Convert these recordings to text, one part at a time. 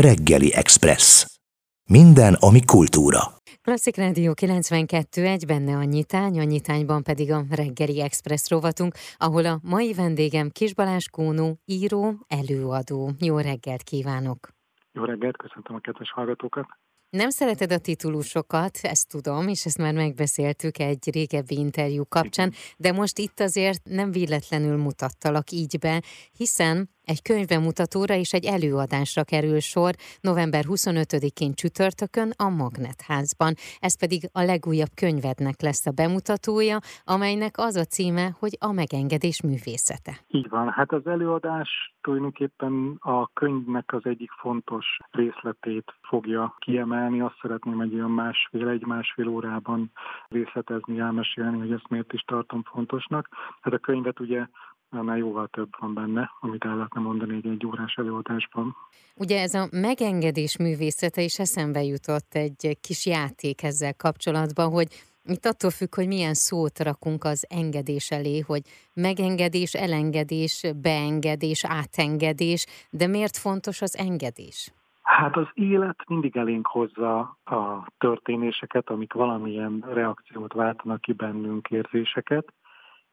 Reggeli Express. Minden, ami kultúra. Klasszik Rádió 92, egy benne a nyitány, a nyitányban pedig a reggeli express rovatunk, ahol a mai vendégem Kis Balázs Kónó, író, előadó. Jó reggelt kívánok! Jó reggelt, köszöntöm a kedves hallgatókat! Nem szereted a titulusokat, ezt tudom, és ezt már megbeszéltük egy régebbi interjú kapcsán, de most itt azért nem véletlenül mutattalak így be, hiszen egy könyvbemutatóra és egy előadásra kerül sor november 25-én csütörtökön a Magnetházban. Ez pedig a legújabb könyvednek lesz a bemutatója, amelynek az a címe, hogy a megengedés művészete. Így van, hát az előadás tulajdonképpen a könyvnek az egyik fontos részletét fogja kiemelni. Azt szeretném egy olyan másfél, egy másfél órában részletezni, elmesélni, hogy ezt miért is tartom fontosnak. Hát a könyvet ugye annál jóval több van benne, amit el lehetne mondani egy egy órás előadásban. Ugye ez a megengedés művészete is eszembe jutott egy kis játék ezzel kapcsolatban, hogy itt attól függ, hogy milyen szót rakunk az engedés elé, hogy megengedés, elengedés, beengedés, átengedés, de miért fontos az engedés? Hát az élet mindig elénk hozza a történéseket, amik valamilyen reakciót váltanak ki bennünk, érzéseket,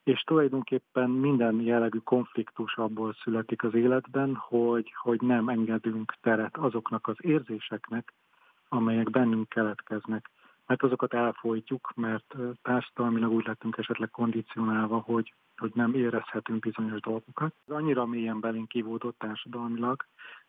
és tulajdonképpen minden jellegű konfliktus abból születik az életben, hogy, hogy nem engedünk teret azoknak az érzéseknek, amelyek bennünk keletkeznek. Mert azokat elfolytjuk, mert társadalmilag úgy lettünk esetleg kondicionálva, hogy, hogy nem érezhetünk bizonyos dolgokat. Ez annyira mélyen belénk kivódott társadalmilag,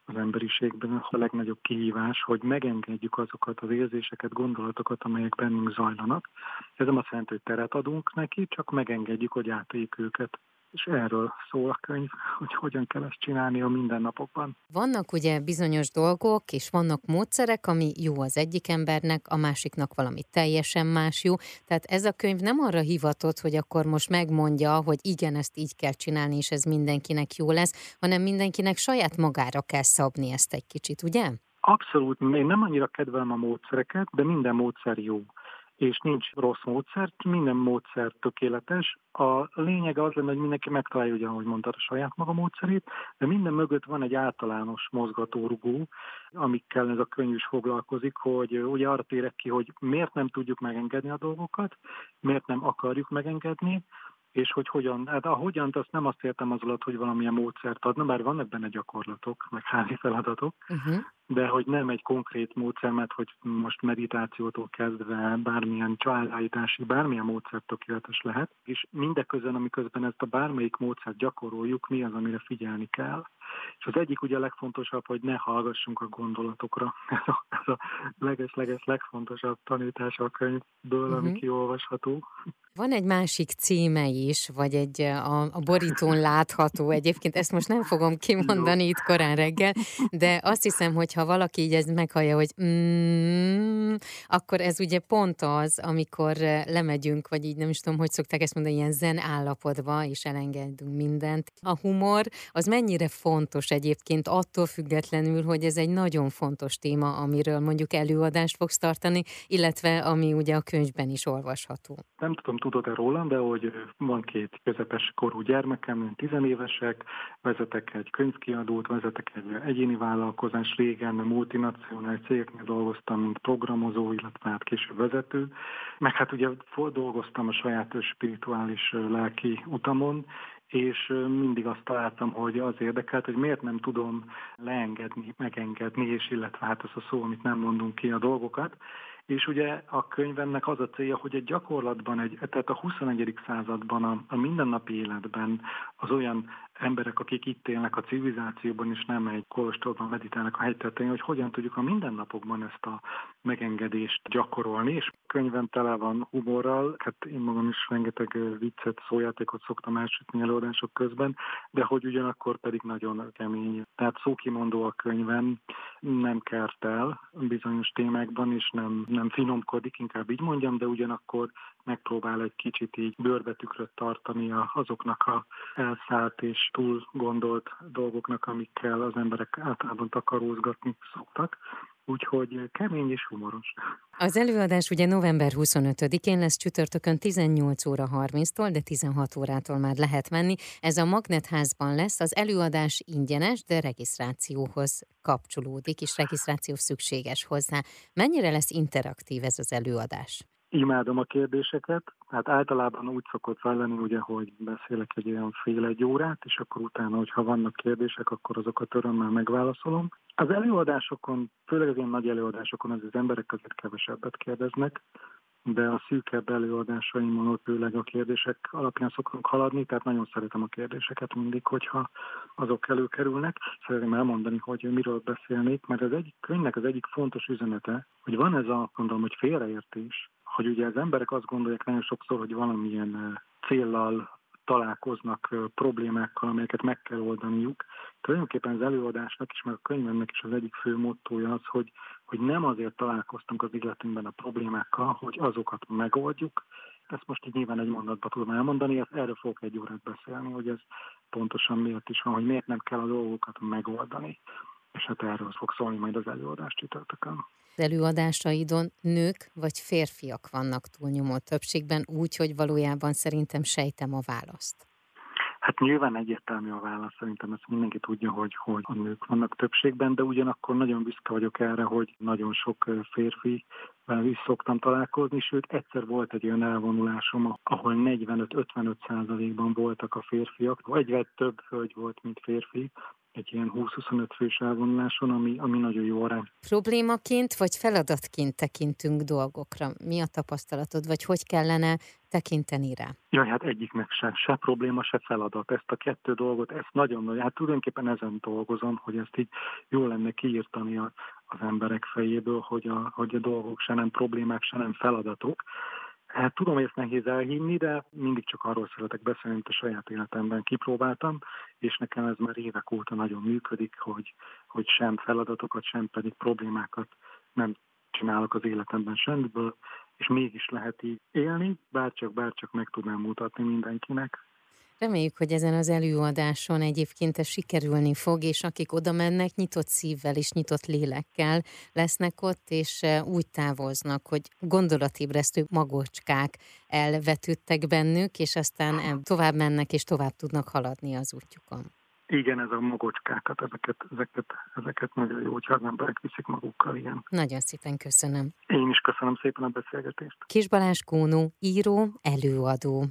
az emberiségben a legnagyobb kihívás, hogy megengedjük azokat az érzéseket, gondolatokat, amelyek bennünk zajlanak. Ez nem azt jelenti, hogy teret adunk neki, csak megengedjük, hogy átéljük őket és erről szól a könyv, hogy hogyan kell ezt csinálni a mindennapokban. Vannak ugye bizonyos dolgok, és vannak módszerek, ami jó az egyik embernek, a másiknak valami teljesen más jó. Tehát ez a könyv nem arra hivatott, hogy akkor most megmondja, hogy igen, ezt így kell csinálni, és ez mindenkinek jó lesz, hanem mindenkinek saját magára kell szabni ezt egy kicsit, ugye? Abszolút, én nem annyira kedvelem a módszereket, de minden módszer jó és nincs rossz módszer, minden módszer tökéletes. A lényeg az lenne, hogy mindenki megtalálja, ugye, ahogy mondtad, a saját maga módszerét, de minden mögött van egy általános mozgatórugó, amikkel ez a könyv is foglalkozik, hogy ugye arra térek ki, hogy miért nem tudjuk megengedni a dolgokat, miért nem akarjuk megengedni, és hogy hogyan, hát a hogyan, azt nem azt értem az alatt, hogy valamilyen módszert adna, bár vannak benne gyakorlatok, meg házi feladatok, uh-huh. de hogy nem egy konkrét módszer, mert hogy most meditációtól kezdve bármilyen családállítási, bármilyen módszer tökéletes lehet, és mindeközben, amiközben ezt a bármelyik módszert gyakoroljuk, mi az, amire figyelni kell. És az egyik ugye a legfontosabb, hogy ne hallgassunk a gondolatokra. Ez a, ez a leges-leges legfontosabb tanítása a könyvből, uh-huh. ami kiolvasható. Van egy másik címe is, vagy egy a, a borítón látható, egyébként ezt most nem fogom kimondani itt korán reggel, de azt hiszem, hogy ha valaki így ezt meghallja, hogy mm, akkor ez ugye pont az, amikor lemegyünk, vagy így nem is tudom, hogy szokták ezt mondani, ilyen zen állapotba, és elengedünk mindent. A humor az mennyire fontos egyébként attól függetlenül, hogy ez egy nagyon fontos téma, amiről mondjuk előadást fogsz tartani, illetve ami ugye a könyvben is olvasható. Nem tudom, tudod-e rólam, de hogy van két közepes korú gyermekem, tizenévesek, vezetek egy könyvkiadót, vezetek egy egyéni vállalkozás, régen multinacionális cégeknél dolgoztam, mint programozó, illetve hát később vezető, meg hát ugye dolgoztam a saját spirituális lelki utamon, és mindig azt találtam, hogy az érdekelt, hogy miért nem tudom leengedni, megengedni, és illetve hát az a szó, amit nem mondunk ki a dolgokat, és ugye a könyvemnek az a célja, hogy egy gyakorlatban, egy, tehát a 21. században, a, a mindennapi életben az olyan emberek, akik itt élnek a civilizációban, és nem egy kolostorban meditálnak a hegytetején, hogy hogyan tudjuk a mindennapokban ezt a megengedést gyakorolni, és könyvem tele van humorral, hát én magam is rengeteg viccet, szójátékot szoktam elsütni előadások közben, de hogy ugyanakkor pedig nagyon kemény. Tehát szókimondó a könyvem, nem kert el bizonyos témákban, és nem, nem finomkodik, inkább így mondjam, de ugyanakkor megpróbál egy kicsit így bőrbetükröt tartani azoknak a elszállt és túl gondolt dolgoknak, amikkel az emberek általában takarózgatni szoktak úgyhogy kemény és humoros. Az előadás ugye november 25-én lesz csütörtökön 18 óra 30-tól, de 16 órától már lehet menni. Ez a Magnetházban lesz, az előadás ingyenes, de regisztrációhoz kapcsolódik, és regisztráció szükséges hozzá. Mennyire lesz interaktív ez az előadás? Imádom a kérdéseket, hát általában úgy szokott zajlani, ugye, hogy beszélek egy olyan fél egy órát, és akkor utána, hogyha vannak kérdések, akkor azokat örömmel megválaszolom. Az előadásokon, főleg az ilyen nagy előadásokon az, az emberek azért kevesebbet kérdeznek, de a szűkebb előadásaimon ott főleg a kérdések alapján szoktunk haladni, tehát nagyon szeretem a kérdéseket mindig, hogyha azok előkerülnek. Szeretném elmondani, hogy miről beszélnék, mert az egyik könyvnek az egyik fontos üzenete, hogy van ez a, gondolom, hogy félreértés, hogy ugye az emberek azt gondolják nagyon sokszor, hogy valamilyen céllal találkoznak problémákkal, amelyeket meg kell oldaniuk. Tulajdonképpen az előadásnak is, meg a könyvemnek is az egyik fő mottója az, hogy, hogy nem azért találkoztunk az életünkben a problémákkal, hogy azokat megoldjuk. Ezt most így nyilván egy mondatba tudom elmondani, ezt erről fogok egy órát beszélni, hogy ez pontosan miért is van, hogy miért nem kell a dolgokat megoldani. És hát erről fog szólni majd az előadás csütörtökön előadásaidon nők vagy férfiak vannak túlnyomó többségben, úgy, hogy valójában szerintem sejtem a választ. Hát nyilván egyértelmű a válasz, szerintem ezt mindenki tudja, hogy, hogy a nők vannak többségben, de ugyanakkor nagyon büszke vagyok erre, hogy nagyon sok férfi is szoktam találkozni, sőt egyszer volt egy olyan elvonulásom, ahol 45-55 százalékban voltak a férfiak, egyre több hölgy volt, mint férfi, egy ilyen 20-25 fős elvonuláson, ami, ami nagyon jó arány. Problémaként vagy feladatként tekintünk dolgokra? Mi a tapasztalatod, vagy hogy kellene tekinteni rá? Jaj, hát egyiknek se, se probléma, se feladat. Ezt a kettő dolgot, ezt nagyon nagy, hát tulajdonképpen ezen dolgozom, hogy ezt így jól lenne kiírtani a, az emberek fejéből, hogy a, hogy a dolgok se nem problémák, se nem feladatok. Hát tudom, hogy ezt nehéz elhinni, de mindig csak arról szeretek beszélni, amit a saját életemben kipróbáltam, és nekem ez már évek óta nagyon működik, hogy, hogy sem feladatokat, sem pedig problémákat nem csinálok az életemben semmiből, és mégis lehet így élni, bárcsak, bárcsak meg tudnám mutatni mindenkinek. Reméljük, hogy ezen az előadáson egyébként ez sikerülni fog, és akik oda mennek, nyitott szívvel és nyitott lélekkel lesznek ott, és e, úgy távoznak, hogy gondolatébresztő magocskák elvetődtek bennük, és aztán e, tovább mennek, és tovább tudnak haladni az útjukon. Igen, ez a magocskákat, ezeket, ezeket, ezeket nagyon jó, hogyha az emberek viszik magukkal, igen. Nagyon szépen köszönöm. Én is köszönöm szépen a beszélgetést. Kis Balázs Kónó, író, előadó.